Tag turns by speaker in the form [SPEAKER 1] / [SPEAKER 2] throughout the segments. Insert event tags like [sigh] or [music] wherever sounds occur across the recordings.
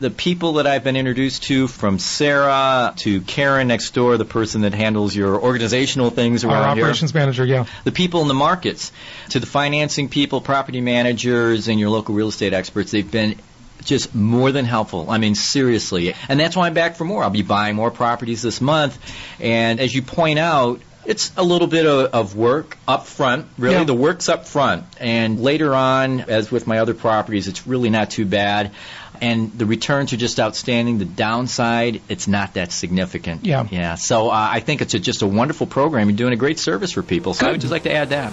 [SPEAKER 1] The people that I've been introduced to, from Sarah to Karen next door, the person that handles your organizational things around
[SPEAKER 2] Our operations
[SPEAKER 1] here,
[SPEAKER 2] manager, yeah.
[SPEAKER 1] the people in the markets, to the financing people, property managers, and your local real estate experts, they've been just more than helpful. I mean, seriously. And that's why I'm back for more. I'll be buying more properties this month. And as you point out, it's a little bit of, of work up front. Really,
[SPEAKER 2] Yeah.
[SPEAKER 1] the work's up front, and later on, as with my other properties, it's really not too bad. And the returns are just outstanding. The downside, it's not that significant.
[SPEAKER 2] Yeah.
[SPEAKER 1] Yeah. So uh, I think it's a, just a wonderful program. You're doing a great service for people. So I would just like to add that.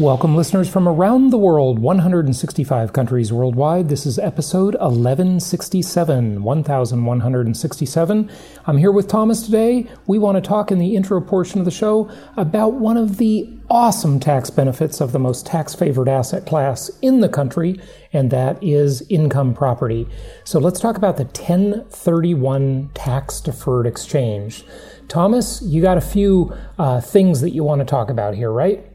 [SPEAKER 2] Welcome, listeners from around the world, 165 countries worldwide. This is episode 1167, 1167. I'm here with Thomas today. We want to talk in the intro portion of the show about one of the awesome tax benefits of the most tax favored asset class in the country, and that is income property. So let's talk about the 1031 tax deferred exchange. Thomas, you got a few uh, things that you want to talk about here, right?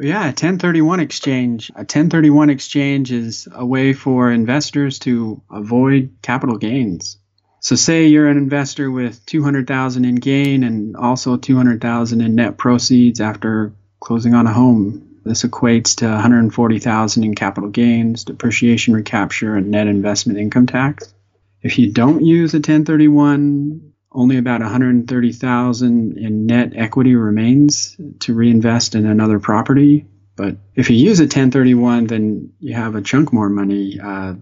[SPEAKER 3] Yeah, a 1031 exchange. A 1031 exchange is a way for investors to avoid capital gains. So say you're an investor with 200,000 in gain and also 200,000 in net proceeds after closing on a home. This equates to 140,000 in capital gains, depreciation recapture and net investment income tax. If you don't use a 1031, only about 130,000 in net equity remains to reinvest in another property. But if you use a 1031, then you have a chunk more money. Uh,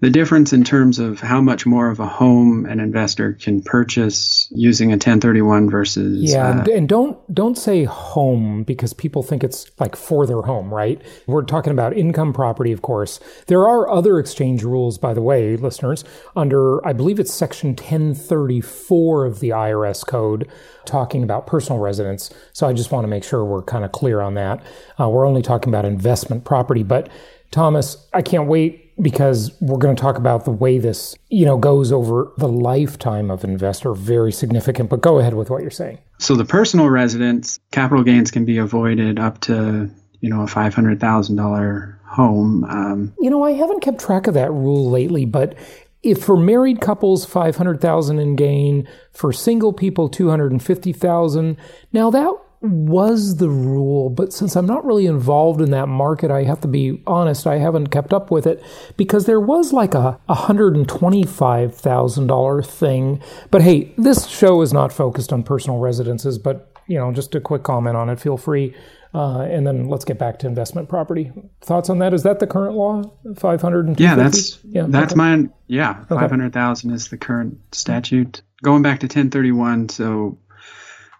[SPEAKER 3] the difference in terms of how much more of a home an investor can purchase using a 1031 versus
[SPEAKER 2] Yeah,
[SPEAKER 3] uh,
[SPEAKER 2] and- don't don't say home because people think it's like for their home, right? We're talking about income property, of course. There are other exchange rules, by the way, listeners, under I believe it's section 1034 of the IRS code talking about personal residence. So I just want to make sure we're kind of clear on that. Uh, we're only talking about investment property, but Thomas, I can't wait because we're going to talk about the way this, you know, goes over the lifetime of an investor, very significant. But go ahead with what you're saying.
[SPEAKER 3] So the personal residence capital gains can be avoided up to you know a five hundred thousand dollar home. Um,
[SPEAKER 2] You know, I haven't kept track of that rule lately, but if for married couples 500,000 in gain, for single people 250,000. Now that was the rule, but since I'm not really involved in that market, I have to be honest, I haven't kept up with it because there was like a $125,000 thing. But hey, this show is not focused on personal residences, but you know, just a quick comment on it, feel free. Uh, and then let's get back to investment property. Thoughts on that? Is that the current law? 500 and
[SPEAKER 3] yeah,
[SPEAKER 2] 250?
[SPEAKER 3] that's that's
[SPEAKER 2] okay.
[SPEAKER 3] mine. Yeah, five hundred thousand is the current statute. Going back to ten thirty one, so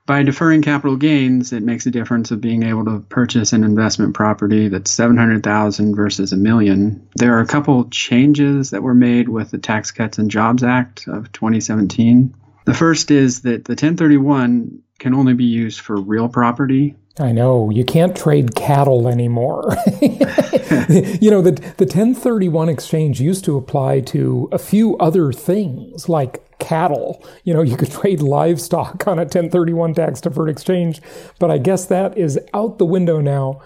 [SPEAKER 3] by deferring capital gains, it makes a difference of being able to purchase an investment property that's 700,000 versus a million. There are a couple changes that were made with the Tax Cuts and Jobs Act of 2017. The first is that the 1031 can only be used for real property.
[SPEAKER 2] I know you can't trade cattle anymore. [laughs] you know the the 1031 exchange used to apply to a few other things like cattle. You know, you could trade livestock on a 1031 tax deferred exchange, but I guess that is out the window now.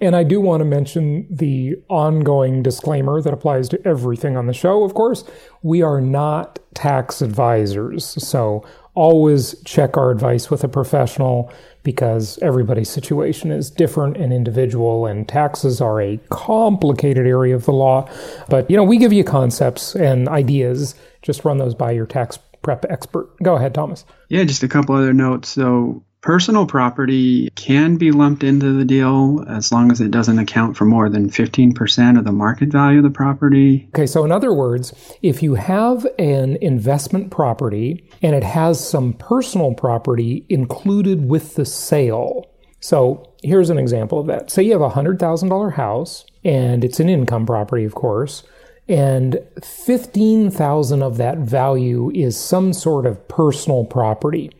[SPEAKER 2] And I do want to mention the ongoing disclaimer that applies to everything on the show, of course. We are not tax advisors. So always check our advice with a professional because everybody's situation is different and individual, and taxes are a complicated area of the law. But, you know, we give you concepts and ideas. Just run those by your tax prep expert. Go ahead, Thomas.
[SPEAKER 3] Yeah, just a couple other notes. So Personal property can be lumped into the deal as long as it doesn't account for more than 15% of the market value of the property.
[SPEAKER 2] Okay, so in other words, if you have an investment property and it has some personal property included with the sale, so here's an example of that. Say you have a $100,000 house and it's an income property, of course, and 15,000 of that value is some sort of personal property.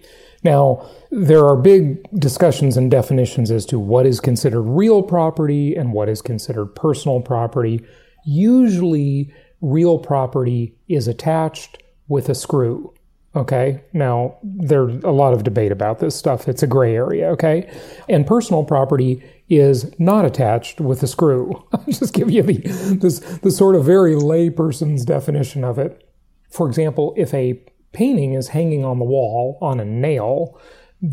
[SPEAKER 2] Now, there are big discussions and definitions as to what is considered real property and what is considered personal property. Usually, real property is attached with a screw. Okay. Now, there's a lot of debate about this stuff. It's a gray area. Okay. And personal property is not attached with a screw. [laughs] I'll just give you the, this, the sort of very layperson's definition of it. For example, if a painting is hanging on the wall on a nail,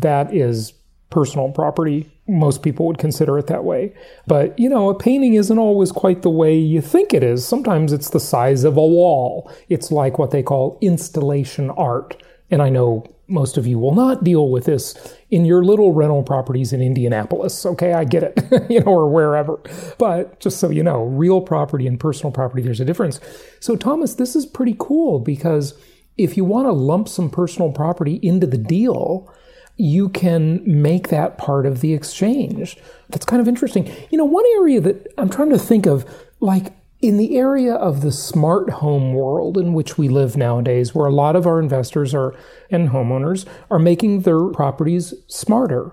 [SPEAKER 2] that is personal property. Most people would consider it that way. But, you know, a painting isn't always quite the way you think it is. Sometimes it's the size of a wall. It's like what they call installation art. And I know most of you will not deal with this in your little rental properties in Indianapolis. Okay, I get it, [laughs] you know, or wherever. But just so you know, real property and personal property, there's a difference. So, Thomas, this is pretty cool because if you want to lump some personal property into the deal, you can make that part of the exchange. That's kind of interesting. You know, one area that I'm trying to think of, like in the area of the smart home world in which we live nowadays, where a lot of our investors are and homeowners are making their properties smarter.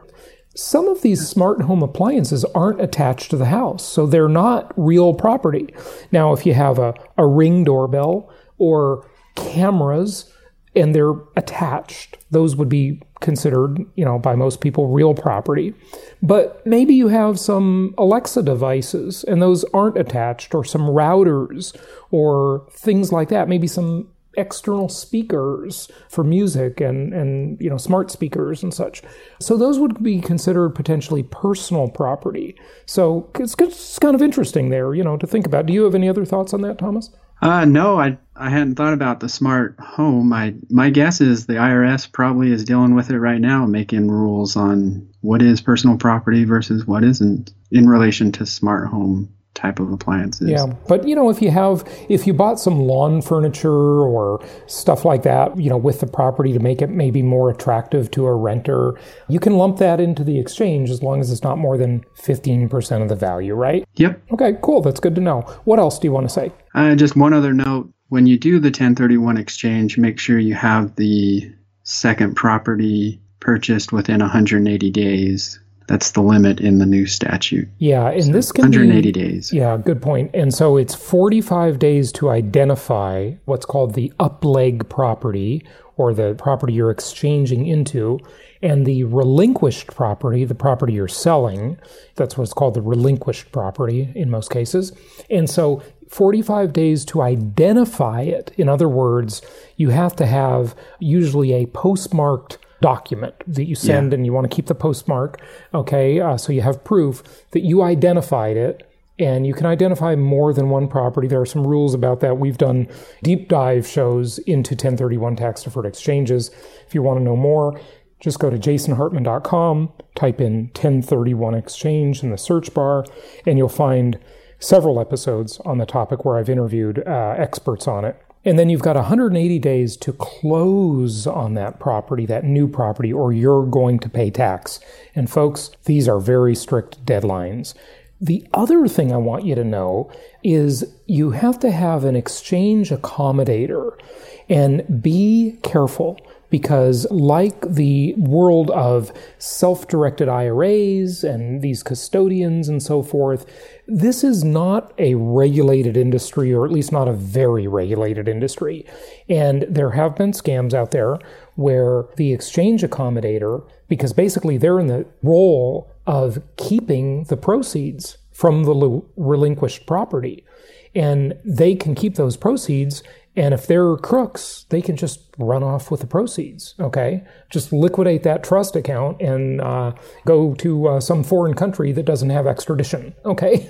[SPEAKER 2] Some of these smart home appliances aren't attached to the house, so they're not real property. Now, if you have a, a ring doorbell or cameras and they're attached. Those would be considered, you know, by most people real property. But maybe you have some Alexa devices and those aren't attached or some routers or things like that. Maybe some external speakers for music and and you know smart speakers and such. So those would be considered potentially personal property. So it's, it's kind of interesting there, you know, to think about. Do you have any other thoughts on that, Thomas?
[SPEAKER 3] Uh, no, I I hadn't thought about the smart home. I my guess is the IRS probably is dealing with it right now, making rules on what is personal property versus what isn't in relation to smart home type of appliances.
[SPEAKER 2] Yeah, but you know, if you have if you bought some lawn furniture or stuff like that, you know, with the property to make it maybe more attractive to a renter, you can lump that into the exchange as long as it's not more than 15% of the value, right?
[SPEAKER 3] Yep.
[SPEAKER 2] Okay, cool. That's good to know. What else do you want to say?
[SPEAKER 3] Uh, just one other note. When you do the 1031 exchange, make sure you have the second property purchased within 180 days that's the limit in the new statute.
[SPEAKER 2] Yeah, and so this can
[SPEAKER 3] 180
[SPEAKER 2] be,
[SPEAKER 3] days.
[SPEAKER 2] Yeah, good point. And so it's 45 days to identify what's called the upleg property or the property you're exchanging into, and the relinquished property, the property you're selling. That's what's called the relinquished property in most cases. And so 45 days to identify it. In other words, you have to have usually a postmarked document that you send yeah. and you want to keep the postmark. Okay, uh, so you have proof that you identified it. And you can identify more than one property. There are some rules about that. We've done deep dive shows into 1031 tax deferred exchanges. If you want to know more, just go to jasonhartman.com, type in 1031 exchange in the search bar, and you'll find several episodes on the topic where I've interviewed uh, experts on it. And then you've got 180 days to close on that property, that new property, or you're going to pay tax. And folks, these are very strict deadlines. The other thing I want you to know is you have to have an exchange accommodator and be careful because like the world of self-directed IRAs and these custodians and so forth, this is not a regulated industry, or at least not a very regulated industry. And there have been scams out there where the exchange accommodator, because basically they're in the role of keeping the proceeds from the relinquished property. And they can keep those proceeds And if they're crooks, they can just run off with the proceeds. Okay, just liquidate that trust account and uh, go to uh, some foreign country that doesn't have extradition. Okay,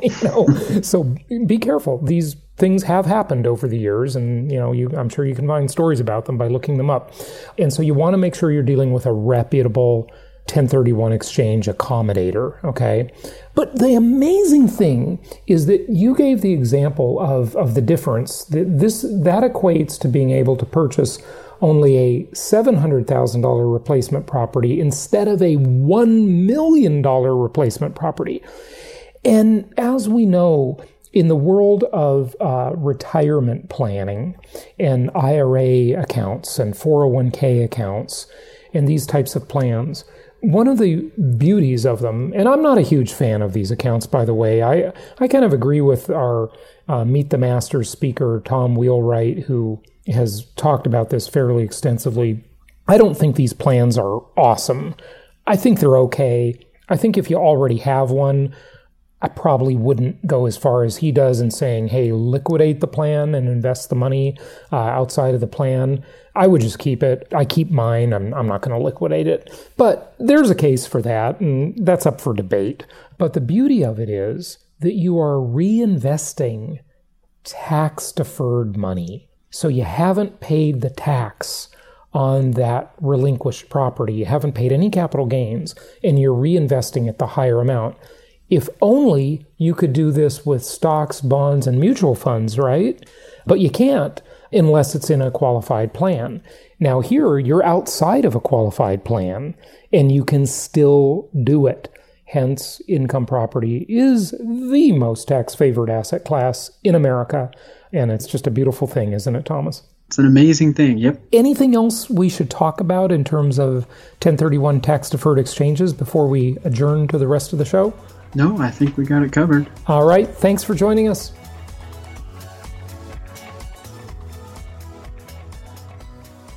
[SPEAKER 2] [laughs] you know, so be careful. These things have happened over the years, and you know, you, I'm sure you can find stories about them by looking them up. And so you want to make sure you're dealing with a reputable 1031 exchange accommodator. Okay. But the amazing thing is that you gave the example of, of the difference. This, that equates to being able to purchase only a $700,000 replacement property instead of a $1 million replacement property. And as we know, in the world of uh, retirement planning and IRA accounts and 401k accounts and these types of plans, one of the beauties of them, and I'm not a huge fan of these accounts, by the way. I I kind of agree with our uh, Meet the Masters speaker Tom Wheelwright, who has talked about this fairly extensively. I don't think these plans are awesome. I think they're okay. I think if you already have one, I probably wouldn't go as far as he does in saying, hey, liquidate the plan and invest the money uh, outside of the plan. I would just keep it. I keep mine. I'm, I'm not going to liquidate it. But there's a case for that, and that's up for debate. But the beauty of it is that you are reinvesting tax deferred money. So you haven't paid the tax on that relinquished property. You haven't paid any capital gains, and you're reinvesting at the higher amount. If only you could do this with stocks, bonds, and mutual funds, right? But you can't unless it's in a qualified plan. Now, here you're outside of a qualified plan and you can still do it. Hence, income property is the most tax favored asset class in America. And it's just a beautiful thing, isn't it, Thomas?
[SPEAKER 3] It's an amazing thing. Yep.
[SPEAKER 2] Anything else we should talk about in terms of 1031 tax deferred exchanges before we adjourn to the rest of the show?
[SPEAKER 3] No, I think we got it covered.
[SPEAKER 2] All right. Thanks for joining us.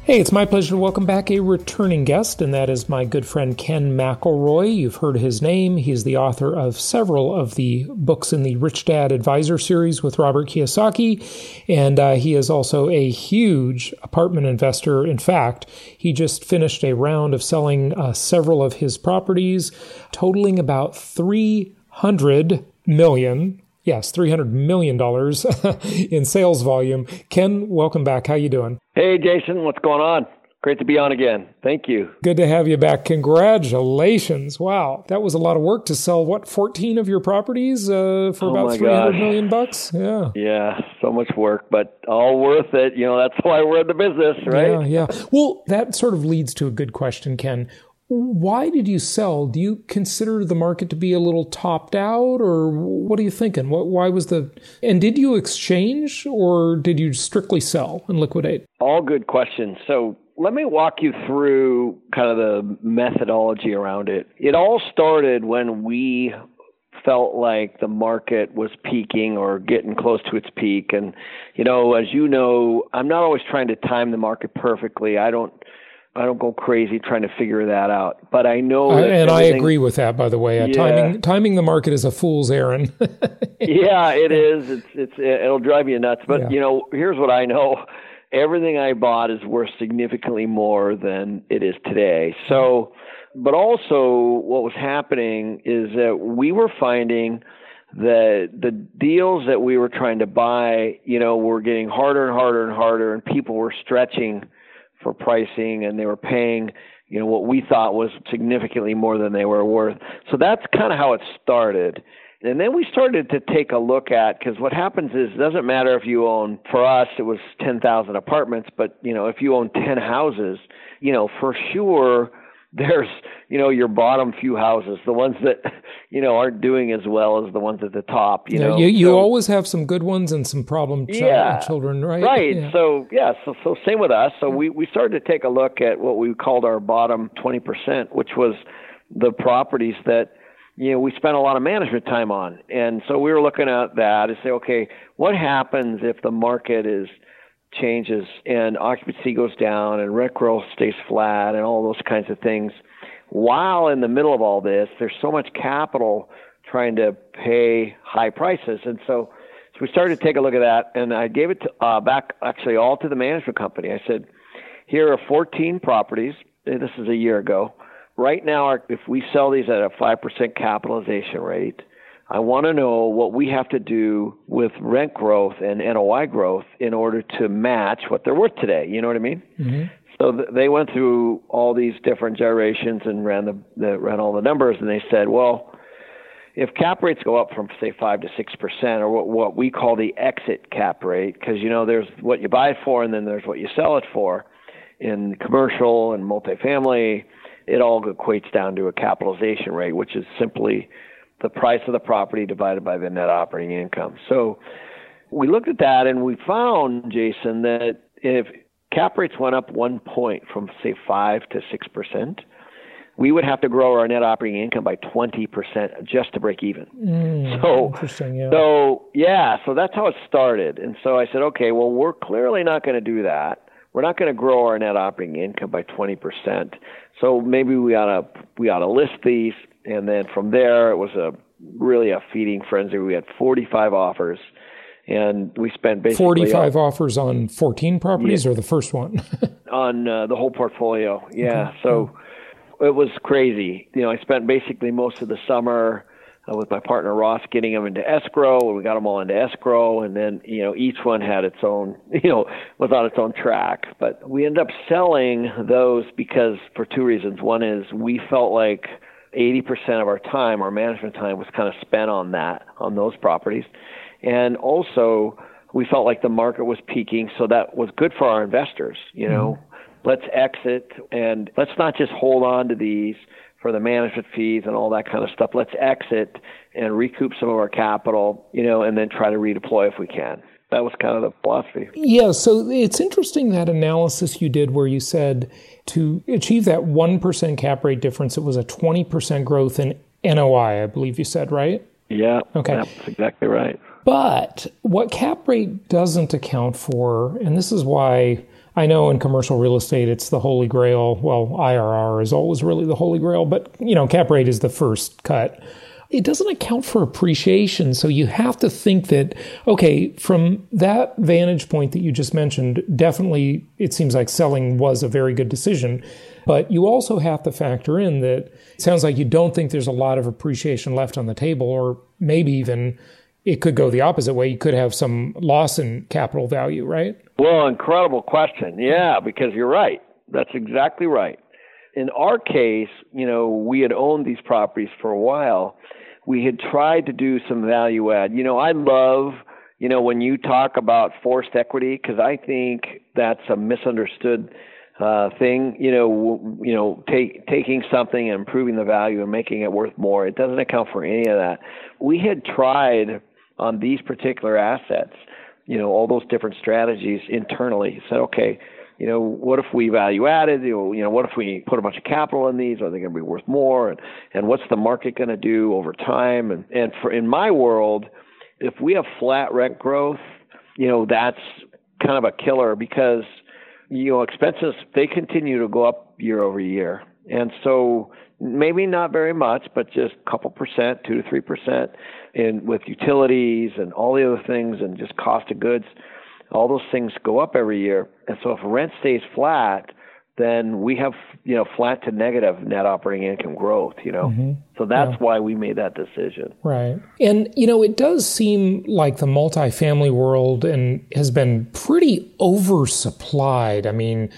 [SPEAKER 2] Hey, it's my pleasure to welcome back a returning guest, and that is my good friend Ken McElroy. You've heard his name. He's the author of several of the books in the Rich Dad Advisor series with Robert Kiyosaki, and uh, he is also a huge apartment investor. In fact, he just finished a round of selling uh, several of his properties, totaling about 300 million yes, $300 million [laughs] in sales volume. Ken, welcome back. How you doing?
[SPEAKER 4] Hey, Jason, what's going on? Great to be on again. Thank you.
[SPEAKER 2] Good to have you back. Congratulations. Wow. That was a lot of work to sell, what, 14 of your properties uh, for oh about three hundred million bucks? Yeah.
[SPEAKER 4] Yeah, so much work, but all worth it. You know, that's why we're in the business, right?
[SPEAKER 2] Yeah, yeah. Well, that sort of leads to a good question, Ken. Why did you sell? Do you consider the market to be a little topped out, or what are you thinking? What, why was the and did you exchange, or did you strictly sell and liquidate?
[SPEAKER 4] All good questions. So let me walk you through kind of the methodology around it. It all started when we felt like the market was peaking or getting close to its peak. And, you know, as you know, I'm not always trying to time the market perfectly. I don't I don't go crazy trying to figure that out. But I know, uh,
[SPEAKER 2] and I agree with that. By the way, uh, yeah. timing timing the market is a fool's errand. [laughs]
[SPEAKER 4] yeah, it is. It's it's it'll drive you nuts. But yeah. you know, here's what I know: everything I bought is worth significantly more than it is today. So, but also what was happening is that we were finding that the deals that we were trying to buy, you know, were getting harder and harder and harder, and people were stretching for pricing and they were paying you know what we thought was significantly more than they were worth. So that's kind of how it started. And then we started to take a look at because what happens is it doesn't matter if you own for us it was 10,000 apartments but you know if you own 10 houses you know for sure there's you know your bottom few houses the ones that you know aren't doing as well as the ones at the top you
[SPEAKER 2] yeah,
[SPEAKER 4] know?
[SPEAKER 2] you, you so, always have some good ones and some problem ch- yeah, children right?
[SPEAKER 4] Right. Yeah. so yeah so, so same with us. So we we started to take a look at what we called our bottom 20% which was the properties that you know we spent a lot of management time on. And so we were looking at that to say okay what happens if the market is changes and occupancy goes down and rent growth stays flat and all those kinds of things. While in the middle of all this, there's so much capital trying to pay high prices. And so So we started to take a look at that, and I gave it to, uh, back actually all to the management company. I said, here are 14 properties. This is a year ago. Right now, if we sell these at a 5% capitalization rate, I want to know what we have to do with rent growth and NOI growth in order to match what they're worth today. You know what I mean? Mm-hmm. So th- they went through all these different gyrations and ran the, the ran all the numbers, and they said, well, if cap rates go up from say five to six percent, or what, what we call the exit cap rate, because you know there's what you buy it for, and then there's what you sell it for. In commercial and multifamily, it all equates down to a capitalization rate, which is simply the price of the property divided by the net operating income. So we looked at that and we found, Jason, that if cap rates went up one point from say five to six percent, we would have to grow our net operating income by 20% just to break even.
[SPEAKER 2] Mm, so, interesting, yeah.
[SPEAKER 4] So, yeah, so that's how it started. And so I said, okay, well, we're clearly not going to do that. We're not going to grow our net operating income by 20%. So maybe we ought to we ought to list these and then from there it was a really a feeding frenzy. We had 45 offers and we spent basically
[SPEAKER 2] 45 offers on 14 properties yeah, or the first one [laughs]
[SPEAKER 4] on uh, the whole portfolio. Yeah. Okay. So it was crazy. You know, I spent basically most of the summer uh, with my partner Ross getting them into escrow, and we got them all into escrow, and then you know each one had its own, [laughs] you know, was on its own track. But we ended up selling those because for two reasons. One is we felt like 80% of our time, our management time, was kind of spent on that, on those properties, and also we felt like the market was peaking, so that was good for our investors. You know. Mm-hmm let's exit and let's not just hold on to these for the management fees and all that kind of stuff. Let's exit and recoup some of our capital, you know, and then try to redeploy if we can. That was kind of the philosophy.
[SPEAKER 2] Yeah, so it's interesting that analysis you did where you said to achieve that 1% cap rate difference, it was a 20% growth in NOI, I believe you said, right?
[SPEAKER 4] Yeah.
[SPEAKER 2] Okay.
[SPEAKER 4] That's exactly right.
[SPEAKER 2] But what cap rate doesn't account for, and this is why I know in commercial real estate, it's the holy grail. Well, IRR is always really the holy grail, but you know, cap rate is the first cut. It doesn't account for appreciation. So you have to think that, okay, from that vantage point that you just mentioned, definitely it seems like selling was a very good decision. But you also have to factor in that it sounds like you don't think there's a lot of appreciation left on the table, or maybe even it could go the opposite way. You could have some loss in capital value, right?
[SPEAKER 4] Well, incredible question. Yeah, because you're right. That's exactly right. In our case, you know, we had owned these properties for a while. We had tried to do some value add. You know, I love, you know, when you talk about forced equity because I think that's a misunderstood uh, thing. You know, w- you know, take, taking something and improving the value and making it worth more. It doesn't account for any of that. We had tried on these particular assets you know, all those different strategies internally. Said, okay, you know, what if we value added? You know, what if we put a bunch of capital in these? Are they going to be worth more? And and what's the market going to do over time? And and for in my world, if we have flat rent growth, you know, that's kind of a killer because you know expenses they continue to go up year over year, and so maybe not very much, but just a couple percent, two to three percent, in with utilities and all the other things, and just cost of goods. All those things go up every year, and so if rent stays flat, then we have you know flat to negative net operating income growth. You know, mm-hmm. so that's yeah. why we made that decision.
[SPEAKER 2] Right, and you know it does seem like the multifamily world and has been pretty oversupplied. I mean,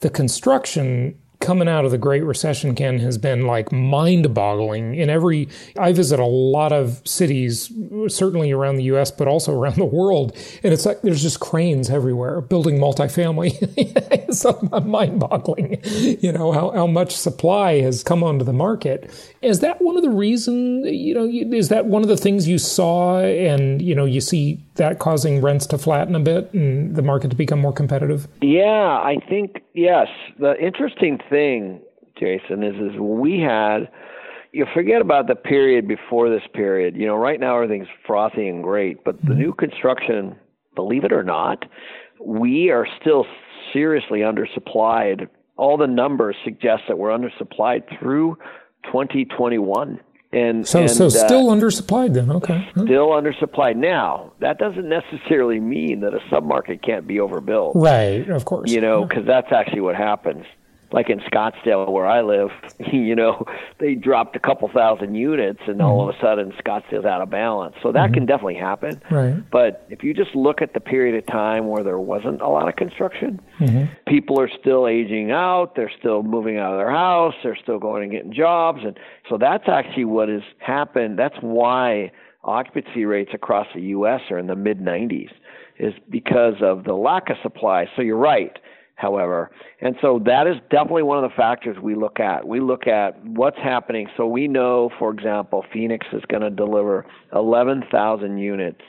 [SPEAKER 2] the construction coming out of the Great Recession, Ken, has been like mind boggling. In every, I visit a lot of cities, certainly around the US, but also around the world. And it's like there's just cranes everywhere building multifamily. [laughs] it's mind boggling, you know, how, how much supply has come onto the market. Is that one of the reasons, you know, is that one of the things you saw and, you know, you see that causing rents to flatten a bit and the market to become more competitive?
[SPEAKER 4] Yeah, I think, yes. The interesting thing, Jason, is, is we had, you forget about the period before this period. You know, right now everything's frothy and great, but the mm-hmm. new construction, believe it or not, we are still seriously undersupplied. All the numbers suggest that we're undersupplied through 2021. And
[SPEAKER 2] so,
[SPEAKER 4] and,
[SPEAKER 2] so
[SPEAKER 4] uh,
[SPEAKER 2] still undersupplied then. Okay.
[SPEAKER 4] Still undersupplied. Now that doesn't necessarily mean that a submarket can't be overbuilt.
[SPEAKER 2] Right. Of course.
[SPEAKER 4] You know, because that's actually what happens. Like in Scottsdale, where I live, [laughs] you know, they dropped a couple thousand units, and all of a sudden Scottsdale's out of balance. So that can definitely happen.
[SPEAKER 2] Right.
[SPEAKER 4] But if you just look at the period of time where there wasn't a lot of construction,
[SPEAKER 2] Mm-hmm.
[SPEAKER 4] people are still aging out, they're still moving out of their house, they're still going and getting jobs, and so that's actually what has happened. That's why occupancy rates across the U.S. are in the mid 90s, is because of the lack of supply. So you're right. However, and so that is definitely one of the factors we look at. We look at what's happening. So we know, for example, Phoenix is going to deliver 11,000 units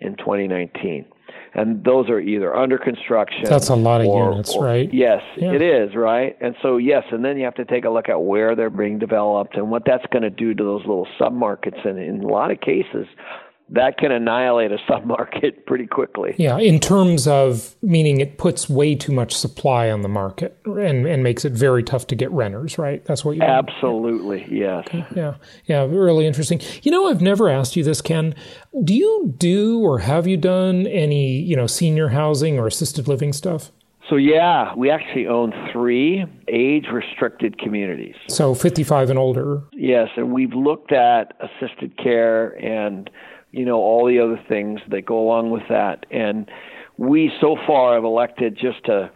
[SPEAKER 4] in 2019 and those are either under construction.
[SPEAKER 2] That's a lot of
[SPEAKER 4] or-
[SPEAKER 2] units,
[SPEAKER 4] or-
[SPEAKER 2] right?
[SPEAKER 4] Yes,
[SPEAKER 2] Yeah.
[SPEAKER 4] it is, right? And so, yes, and then you have to take a look at where they're being developed and what that's going to do to those little submarkets. And in a lot of cases, that can annihilate a [laughs] submarket pretty quickly.
[SPEAKER 2] Yeah, in terms of meaning it puts way too much supply on the market and, and makes it very tough to get renters, right? That's what you.
[SPEAKER 4] Absolutely, yes.
[SPEAKER 2] Yeah, yeah, really interesting. You know, I've never asked you this, Ken. Do you do or have you done any, you know, senior housing or assisted living stuff?
[SPEAKER 4] So, yeah, we actually own three age restricted communities.
[SPEAKER 2] So 55 and older.
[SPEAKER 4] Yes, and we've looked at assisted care and you know all the other things that go along with that. And we so far have elected just to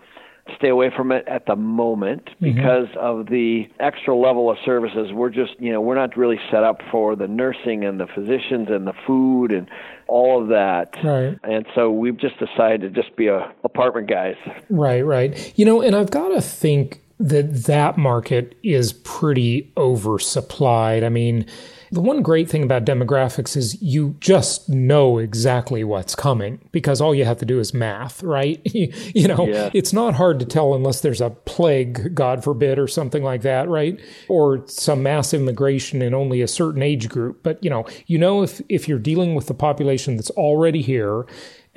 [SPEAKER 4] stay away from it at the moment mm-hmm. because of the extra level of services. We're just you know we're not really set up for the nursing and the physicians and the food and all of that.
[SPEAKER 2] Right.
[SPEAKER 4] And so we've just decided to just be a apartment guys.
[SPEAKER 2] Right, right. You know, and I've got to think that that market is pretty oversupplied. I mean, the one great thing about demographics is you just know exactly what's coming because all you have to do is math, right? [laughs] you know,
[SPEAKER 4] Yeah.
[SPEAKER 2] it's not hard to tell unless there's a plague, God forbid, or something like that, right? Or some mass immigration in only a certain age group. But, you know, you know if, if you're dealing with the population that's already here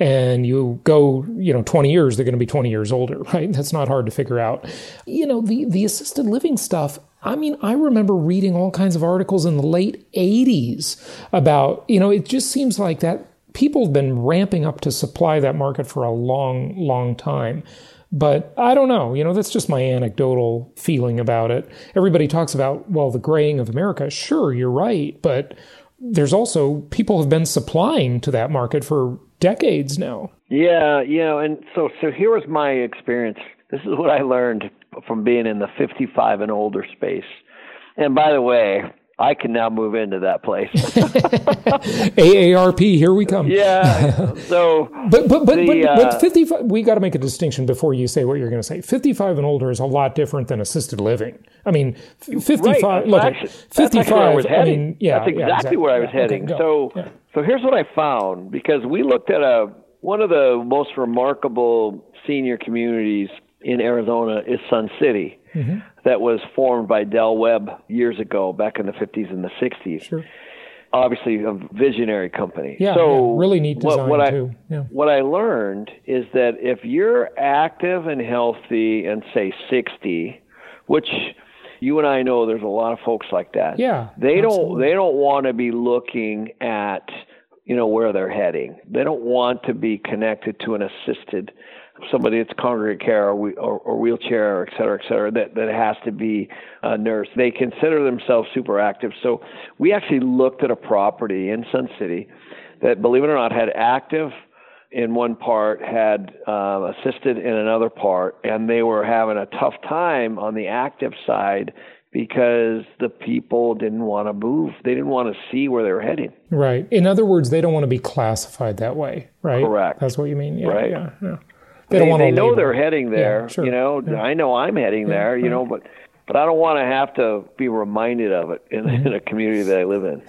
[SPEAKER 2] and you go, you know, 20 years, they're going to be 20 years older, [laughs] right? That's not hard to figure out. You know, the, the assisted living stuff, I mean, I remember reading all kinds of articles in the late 80s about, you know, it just seems like that people have been ramping up to supply that market for a long, long time. But I don't know, you know, that's just my anecdotal feeling about it. Everybody talks about, well, the graying of America. Sure, you're right. But there's also people have been supplying to that market for decades now.
[SPEAKER 4] Yeah, you know, and so so here was my experience. This is what I learned from being in the 55 and older space. And by the way, I can now move into that place. [laughs]
[SPEAKER 2] AARP, here we come.
[SPEAKER 4] yeah. So [laughs]
[SPEAKER 2] But but but,
[SPEAKER 4] The,
[SPEAKER 2] but,
[SPEAKER 4] uh,
[SPEAKER 2] but 55 we got to make a distinction before you say what you're going to say. 55 and older is a lot different than assisted living. I mean, 55
[SPEAKER 4] right,
[SPEAKER 2] look,
[SPEAKER 4] actually, that's
[SPEAKER 2] 55
[SPEAKER 4] where I was
[SPEAKER 2] I
[SPEAKER 4] heading.
[SPEAKER 2] mean, yeah,
[SPEAKER 4] that's
[SPEAKER 2] yeah,
[SPEAKER 4] exactly where I was
[SPEAKER 2] Yeah,
[SPEAKER 4] heading.
[SPEAKER 2] go.
[SPEAKER 4] So
[SPEAKER 2] Yeah.
[SPEAKER 4] So here's what I found because we looked at a one of the most remarkable senior communities in Arizona is Sun City.
[SPEAKER 2] Mm-hmm.
[SPEAKER 4] That was formed by Del Webb years ago, back in the 50s and the 60s.
[SPEAKER 2] Sure.
[SPEAKER 4] obviously a visionary company.
[SPEAKER 2] Yeah,
[SPEAKER 4] so
[SPEAKER 2] yeah, really neat
[SPEAKER 4] what-
[SPEAKER 2] design
[SPEAKER 4] what, I,
[SPEAKER 2] too. Yeah.
[SPEAKER 4] What I learned is that if you're active and healthy and say 60, which you and I know there's a lot of folks like that.
[SPEAKER 2] Yeah,
[SPEAKER 4] They don't they don't want to be looking at you know where they're heading. They don't want to be connected to an assisted somebody that's congregate care or, whe- or, or wheelchair or et cetera, et cetera, that, that has to be a nurse. They consider themselves super active. So we actually looked at a property in Sun City that, believe it or not, had active in one part, had uh, assisted in another part, and they were having a tough time on the active side because the people didn't want to move. They didn't want to see where they were heading.
[SPEAKER 2] Right. In other words, they don't want to be classified that way, right?
[SPEAKER 4] Correct.
[SPEAKER 2] That's what you mean. Yeah,
[SPEAKER 4] Right.
[SPEAKER 2] yeah, yeah.
[SPEAKER 4] They,
[SPEAKER 2] don't want to move.
[SPEAKER 4] they
[SPEAKER 2] to
[SPEAKER 4] know
[SPEAKER 2] label.
[SPEAKER 4] they're heading there.
[SPEAKER 2] Yeah, sure.
[SPEAKER 4] You know, I know I'm heading there. You know, but but I don't want to have to be reminded of it in,
[SPEAKER 2] Mm-hmm.
[SPEAKER 4] in a community that I live in.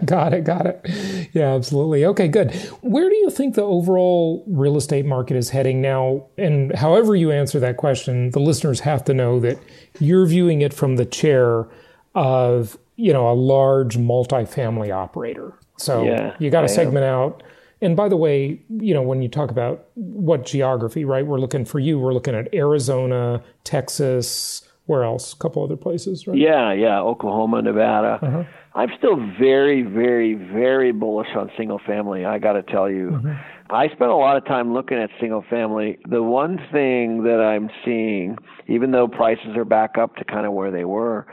[SPEAKER 4] [laughs]
[SPEAKER 2] got it, got it. Yeah, absolutely. Okay, good. Where do you think the overall real estate market is heading now? And however you answer that question, the listeners have to know that you're viewing it from the chair of, you know, a large multifamily operator. So
[SPEAKER 4] Yeah,
[SPEAKER 2] you got to
[SPEAKER 4] am.
[SPEAKER 2] segment out. And by the way, you know, when you talk about what geography, right? We're looking for you, we're looking at Arizona, Texas, Where else? A couple other places, right?
[SPEAKER 4] Yeah, yeah, Oklahoma, Nevada. Uh-huh. I'm still very, very, very bullish on single family. I got to tell you, mm-hmm. I spent a lot of time looking at single family. The one thing that I'm seeing, even though prices are back up to kind of where they were,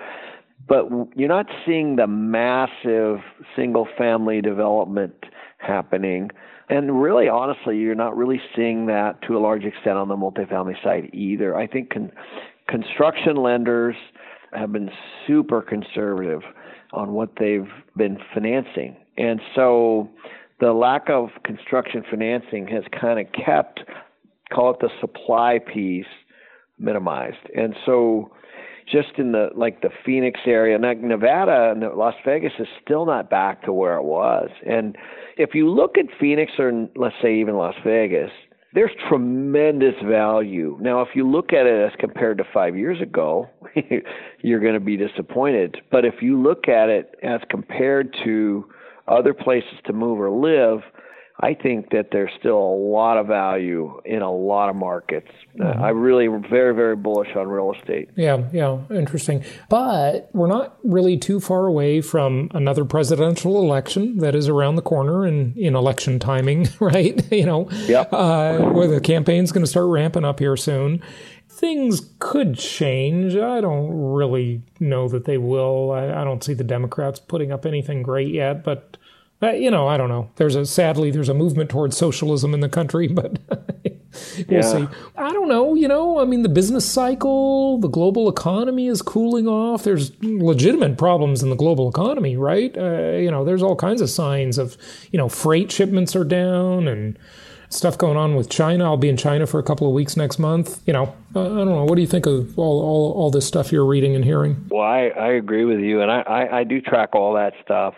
[SPEAKER 4] but you're not seeing the massive single family development happening. And really, honestly, you're not really seeing that to a large extent on the multifamily side either. I think con- construction lenders have been super conservative on what they've been financing. And so the lack of construction financing has kind of kept, call it the supply piece, minimized. And so just in the like the Phoenix area, Nevada and Las Vegas is still not back to where it was. And if you look at Phoenix or let's say even Las Vegas, there's tremendous value. Now, if you look at it as compared to five years ago, [laughs] you're going to be disappointed. But if you look at it as compared to other places to move or live, I think that there's still a lot of value in a lot of markets. Uh, mm-hmm. Uh, I'm really very, very bullish on real estate.
[SPEAKER 2] Yeah, yeah, interesting. But we're not really too far away from another presidential election that is around the corner in, in election timing, [laughs] right? [laughs] you know,
[SPEAKER 4] yep.
[SPEAKER 2] uh, where the campaign's going to start ramping up here soon. Things could change. I don't really know that they will. I, I don't see the Democrats putting up anything great yet, but uh, you know, I don't know. There's a sadly there's a movement towards socialism in the country, [laughs] but we'll yeah. see. I don't know. You know, I mean, the business cycle, the global economy is cooling off. There's legitimate problems in the global economy, right? Uh, you know, there's all kinds of signs of you know freight shipments are down and stuff going on with China. I'll be in China for a couple of weeks next month. You know, uh, I don't know. What do you think of all, all, all this stuff you're reading and hearing?
[SPEAKER 4] Well, I, I agree with you, and I, I, I do track all that stuff.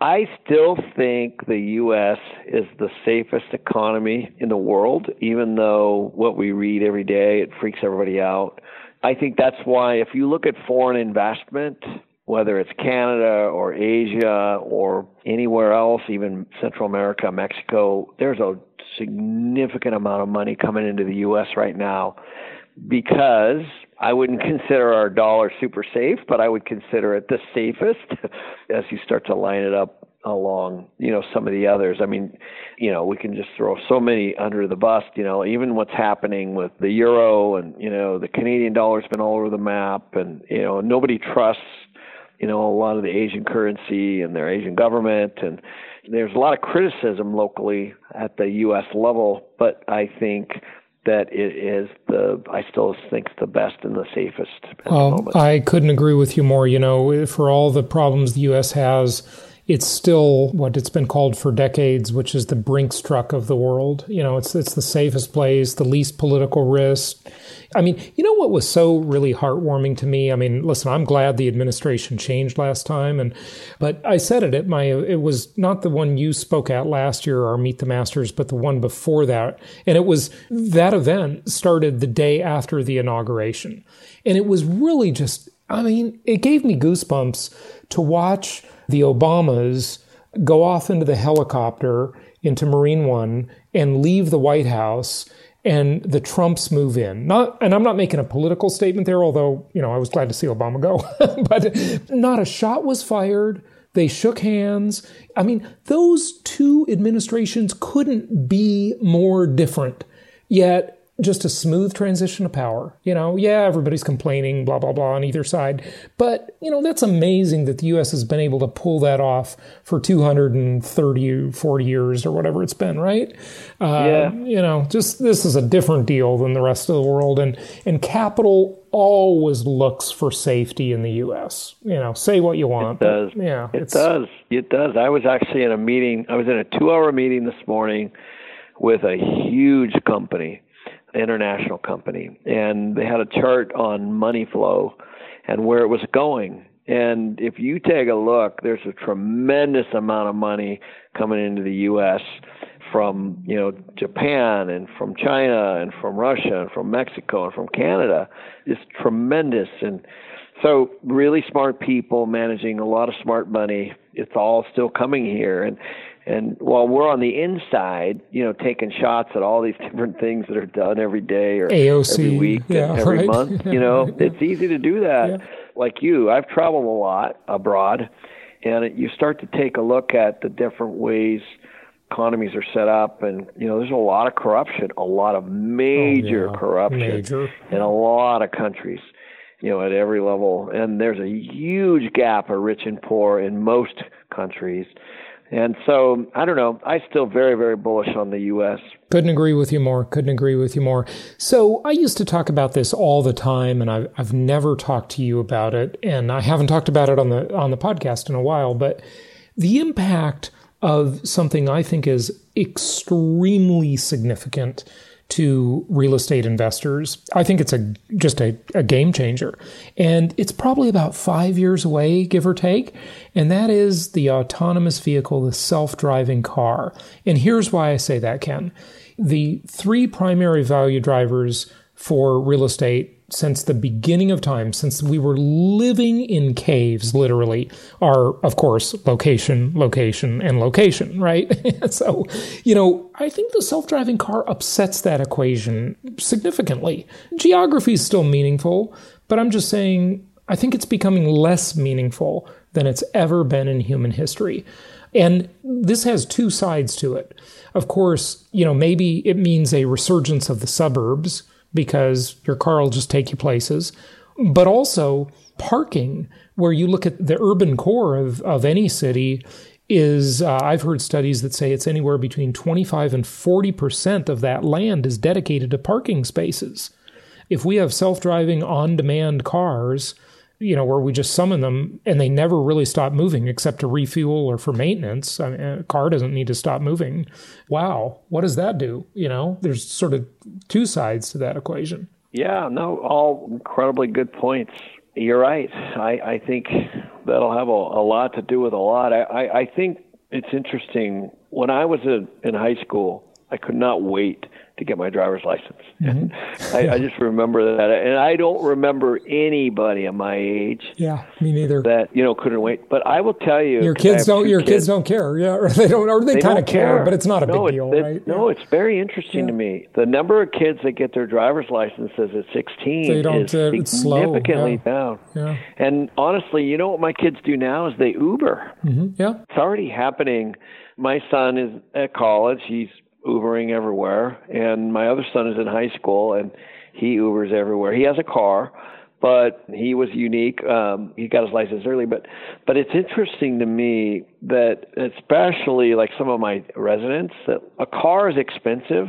[SPEAKER 4] I still think the U.S. is the safest economy in the world, even though what we read every day, it freaks everybody out. I think that's why if you look at foreign investment, whether it's Canada or Asia or anywhere else, even Central America, Mexico, there's a significant amount of money coming into the U.S. right now because I wouldn't consider our dollar super safe, but I would consider it the safest [laughs] as you start to line it up along, you know, some of the others. I mean, you know, we can just throw so many under the bus, you know, even what's happening with the euro and, you know, the Canadian dollar's been all over the map and, you know, nobody trusts, you know, a lot of the Asian currency and their Asian government and there's a lot of criticism locally at the US level, but I think that it is the I still think the best and the safest.
[SPEAKER 2] well,
[SPEAKER 4] the
[SPEAKER 2] I couldn't agree with you more. You know, for all the problems the U.S. has, it's still what it's been called for decades, which is the Brinks truck of the world. You know, it's it's the safest place, the least political risk. I mean, you know what was so really heartwarming to me? I mean, listen, I'm glad the administration changed last time, and but I said it at my it was not the one you spoke at last year, our Meet the Masters, but the one before that, and it was that event started the day after the inauguration, and it was really just, I mean, it gave me goosebumps to watch the Obamas go off into the helicopter into Marine One and leave the White House and the Trumps move in. Not, and I'm not making a political statement there, although, you know, I was glad to see Obama go, [laughs] but not a shot was fired. They shook hands. I mean, those two administrations couldn't be more different. Yet just a smooth transition of power. You know, yeah, everybody's complaining, blah, blah, blah on either side. But, you know, that's amazing that the U.S. has been able to pull that off for 230, 40 years or whatever it's been, right?
[SPEAKER 4] Uh, yeah.
[SPEAKER 2] You know, just this is a different deal than the rest of the world. And, and capital always looks for safety in the U.S. You know, say what you want.
[SPEAKER 4] It does.
[SPEAKER 2] yeah.
[SPEAKER 4] It does. It does. I was actually in a meeting, I was in a two hour meeting this morning with a huge company international company, and they had a chart on money flow and where it was going. And if you take a look, there's a tremendous amount of money coming into the U.S. from you know Japan and from China and from Russia and from Mexico and from Canada. It's tremendous, and so really smart people managing a lot of smart money. It's all still coming here, and And while we're on the inside, you know, taking shots at all these different things that are done every day or
[SPEAKER 2] AOC,
[SPEAKER 4] every week
[SPEAKER 2] yeah,
[SPEAKER 4] every
[SPEAKER 2] right?
[SPEAKER 4] month, [laughs] you know, it's easy to do that.
[SPEAKER 2] Yeah.
[SPEAKER 4] Like you, I've traveled a lot abroad, and it, you start to take a look at the different ways economies are set up, and you know, there's a lot of corruption, a lot of oh, major
[SPEAKER 2] Oh, yeah.
[SPEAKER 4] corruption
[SPEAKER 2] Major.
[SPEAKER 4] in a lot of countries you know, at every level. And there's a huge gap of rich and poor in most countries. And so, I don't know, I'm still very, very bullish on the U.S.
[SPEAKER 2] Couldn't agree with you more. Couldn't agree with you more. So I used to talk about this all the time, and I've, I've never talked to you about it, and I haven't talked about it on the on the podcast in a while. But the impact of something I think is extremely significant to real estate investors. I think it's a just a, a game changer. And it's probably about five years away, give or take. And that is the autonomous vehicle, the self-driving car. And here's why I say that, Ken. The three primary value drivers for real estate since the beginning of time, since we were living in caves, literally, are, of course, location, location, and location, [laughs] right? [laughs] so, you know, I think the self driving car upsets that equation significantly. Geography is still meaningful, but I'm just saying, I think it's becoming less meaningful than it's ever been in human history. And this has two sides to it. Of course, you know, maybe it means a resurgence of the suburbs because your car will just take you places, but also parking, where you look at the urban core of, of any city, is uh, I've heard studies that say it's anywhere between 25 and 40% of that land is dedicated to parking spaces. If we have self driving on demand cars, you know, where we just summon them and they never really stop moving except to refuel or for maintenance. I mean, a car doesn't need to stop moving. Wow, what does that do? You know, there's sort of two sides to that equation.
[SPEAKER 4] Yeah, no, all incredibly good points. You're right. I, I think that'll have a, a lot to do with a lot. I, I, I think it's interesting. When I was a, in high school, I could not wait to get my driver's license.
[SPEAKER 2] Mm-hmm. [laughs]
[SPEAKER 4] I, I just remember that, and I don't remember anybody of my age
[SPEAKER 2] Yeah, me neither.
[SPEAKER 4] that you know couldn't wait. But I will tell you,
[SPEAKER 2] Your kids don't. Your kids.
[SPEAKER 4] kids
[SPEAKER 2] don't care. Yeah, or [laughs] they don't. Or they,
[SPEAKER 4] they
[SPEAKER 2] kind of
[SPEAKER 4] don't
[SPEAKER 2] care, but it's not a
[SPEAKER 4] no,
[SPEAKER 2] big deal,
[SPEAKER 4] it-
[SPEAKER 2] right?
[SPEAKER 4] No,
[SPEAKER 2] Yeah.
[SPEAKER 4] it's very interesting to me. The number of kids that get their driver's licenses at 16
[SPEAKER 2] They don't,
[SPEAKER 4] is
[SPEAKER 2] uh, it's slow,
[SPEAKER 4] significantly
[SPEAKER 2] yeah.
[SPEAKER 4] down.
[SPEAKER 2] Yeah.
[SPEAKER 4] And honestly, you know what my kids do now is they Uber.
[SPEAKER 2] yeah.
[SPEAKER 4] It's already happening. My son is at college. He's Ubering everywhere, and my other son is in high school, and he Ubers everywhere. He has a car, but he was unique. Um, he got his license early, but but it's interesting to me that especially like some of my residents that a car is expensive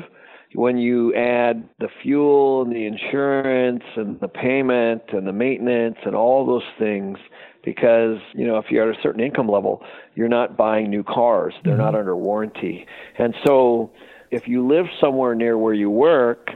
[SPEAKER 4] when you add the fuel and the insurance and the payment and the maintenance and all those things because you know if you're at a certain income level you're not buying new cars. They're not mm-hmm. under warranty. And so if you live somewhere near where you work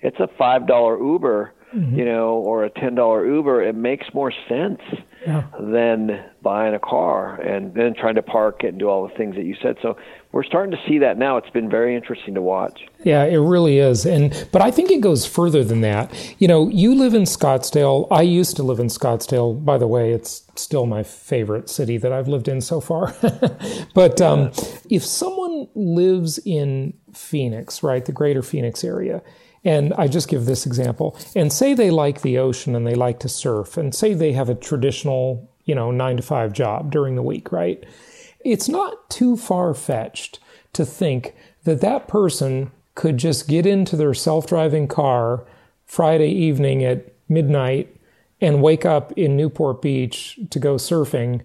[SPEAKER 4] it's a five dollar uber mm-hmm. you know or a ten dollar uber. It makes more sense
[SPEAKER 2] Yeah.
[SPEAKER 4] than buying a car and then trying to park it and do all the things that you said. So we're starting to see that now it's been very interesting to watch
[SPEAKER 2] Yeah, it really is. And but I think it goes further than that. You know, you live in Scottsdale. I used to live in Scottsdale. By the way, it's still my favorite city that I've lived in so far. [laughs] but um, if someone lives in Phoenix, right, the greater Phoenix area, and I just give this example, and say they like the ocean and they like to surf, and say they have a traditional, you know, nine to five job during the week, right? It's not too far fetched to think that that person could just get into their self driving car Friday evening at midnight and wake up in Newport Beach to go surfing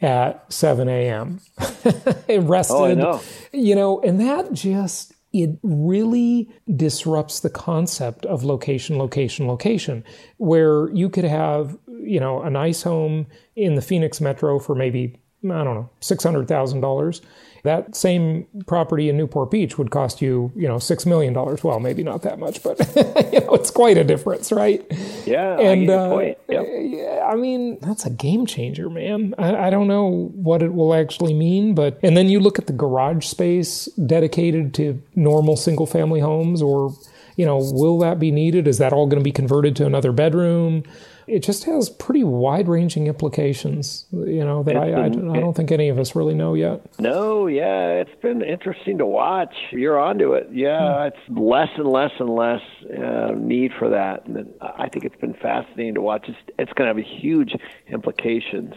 [SPEAKER 2] at 7 a.m. [laughs] rested.
[SPEAKER 4] Oh, know.
[SPEAKER 2] You know, and that just it really disrupts the concept of location, location, location, where you could have, you know, a nice home in the Phoenix metro for maybe, I don't know, $600,000. That same property in Newport Beach would cost you, you know, $6 million. Well, maybe not that much, but, [laughs] you know, it's quite a difference, right?
[SPEAKER 4] yeah I
[SPEAKER 2] And
[SPEAKER 4] get
[SPEAKER 2] uh,
[SPEAKER 4] point yep.
[SPEAKER 2] yeah, I mean, that's a game changer, man. I, I don't know what it will actually mean, but and then you look at the garage space dedicated to normal single family homes, or you know, will that be needed? Is that all going to be converted to another bedroom? it just has pretty wide ranging implications, you know, that I, I, I, don't think any of us really know yet.
[SPEAKER 4] No, yeah, it's been interesting to watch. You're onto it. Yeah, hmm. it's less and less and less uh, need for that. And I think it's been fascinating to watch. It's, it's going to have huge implications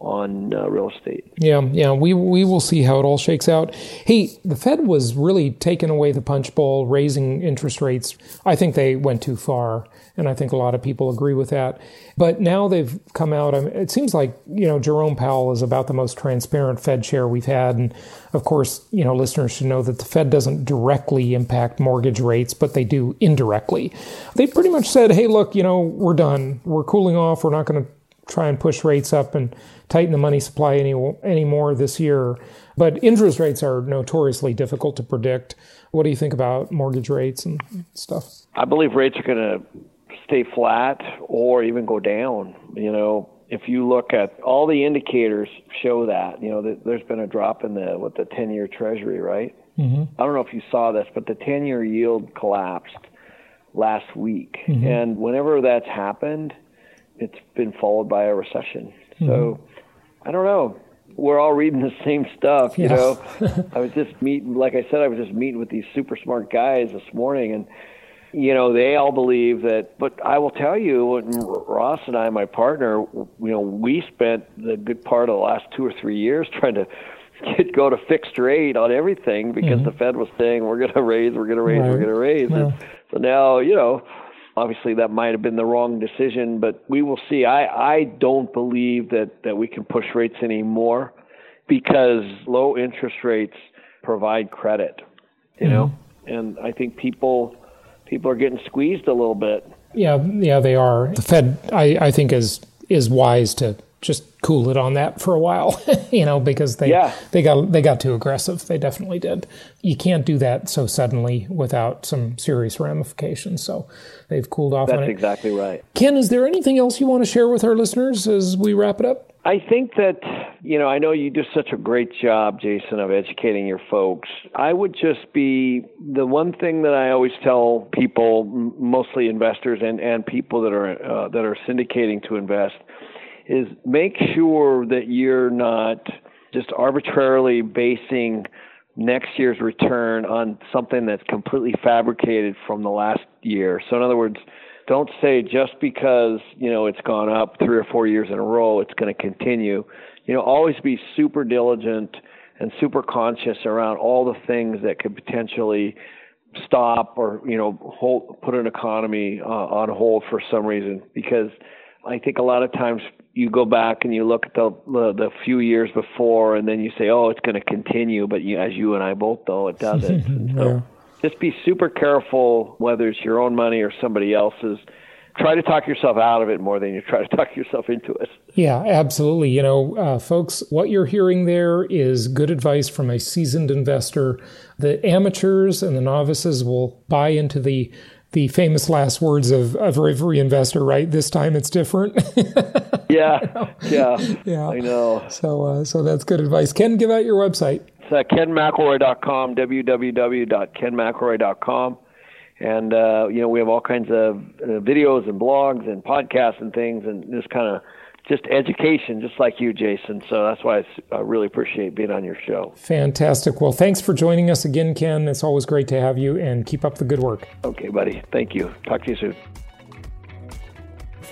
[SPEAKER 4] on uh, real estate.
[SPEAKER 2] Yeah, yeah, we we will see how it all shakes out. Hey, the Fed was really taking away the punch bowl, raising interest rates. I think they went too far, and I think a lot of people agree with that. But now they've come out. I mean, it seems like you know Jerome Powell is about the most transparent Fed chair we've had, and of course, you know listeners should know that the Fed doesn't directly impact mortgage rates, but they do indirectly. They pretty much said, "Hey, look, you know, we're done. We're cooling off. We're not going to." Try and push rates up and tighten the money supply any anymore this year. But interest rates are notoriously difficult to predict. What do you think about mortgage rates and stuff?
[SPEAKER 4] I believe rates are going to stay flat or even go down. You know, if you look at all the indicators show that, you know, that there's been a drop in the what the 10-year treasury, right? Mm-hmm. I don't know if you saw this, but the 10-year yield collapsed last week. Mm-hmm. And whenever that's happened, it's been followed by a recession. Mm-hmm. So I don't know. We're all reading the same stuff, you yeah. know. [laughs] I was just meeting, like I said, I was just meeting with these super smart guys this morning, and you know they all believe that. But I will tell you, when Ross and I, my partner, you know, we spent the good part of the last two or three years [laughs] trying to get, go to fixed rate on everything because mm-hmm. the Fed was saying we're going to raise, we're going to raise, right. we're going to raise. Well. And so now, you know, obviously that might have been the wrong decision, but we will see. I, I don't believe that, that we can push rates anymore because low interest rates provide credit, you mm-hmm. know, and I think people people are getting squeezed a little bit.
[SPEAKER 2] Yeah, yeah, they are. The Fed, I, I think, is is wise to just cool it on that for a while, [laughs] you know, because they yeah. they got they got too aggressive. They definitely did. You can't do that so suddenly without some serious ramifications. So they've cooled off.
[SPEAKER 4] That's exactly right.
[SPEAKER 2] Ken, is there anything else you want to share with our listeners as we wrap it up?
[SPEAKER 4] I think that you know I know you do such a great job, Jason, of educating your folks. I would just be the one thing that I always tell people, mostly investors and and people that are uh, that are syndicating to invest is make sure that you're not just arbitrarily basing next year's return on something that's completely fabricated from the last year. So in other words, don't say just because, you know, it's gone up 3 or 4 years in a row it's going to continue. You know, always be super diligent and super conscious around all the things that could potentially stop or, you know, hold, put an economy uh, on hold for some reason because I think a lot of times you go back and you look at the the, the few years before, and then you say, "Oh, it's going to continue," but you, as you and I both know, it doesn't. [laughs] so just be super careful whether it's your own money or somebody else's. Try to talk yourself out of it more than you try to [laughs] talk yourself into it.
[SPEAKER 2] Yeah, absolutely. You know, uh, folks, what you're hearing there is good advice from a seasoned investor. The amateurs and the novices will buy into the the famous last words of, of every investor, right? This time it's different. [laughs]
[SPEAKER 4] yeah, yeah, [laughs] yeah. I know.
[SPEAKER 2] So, uh, so that's good advice. Ken, give out your website.
[SPEAKER 4] It's uh, kenmcelroy.com, www.kenmcelroy.com. And, uh, you know, we have all kinds of uh, videos and blogs and podcasts and things and just kind of just education, just like you, Jason. So that's why I really appreciate being on your show.
[SPEAKER 2] Fantastic. Well, thanks for joining us again, Ken. It's always great to have you, and keep up the good work.
[SPEAKER 4] Okay, buddy. Thank you. Talk to you soon.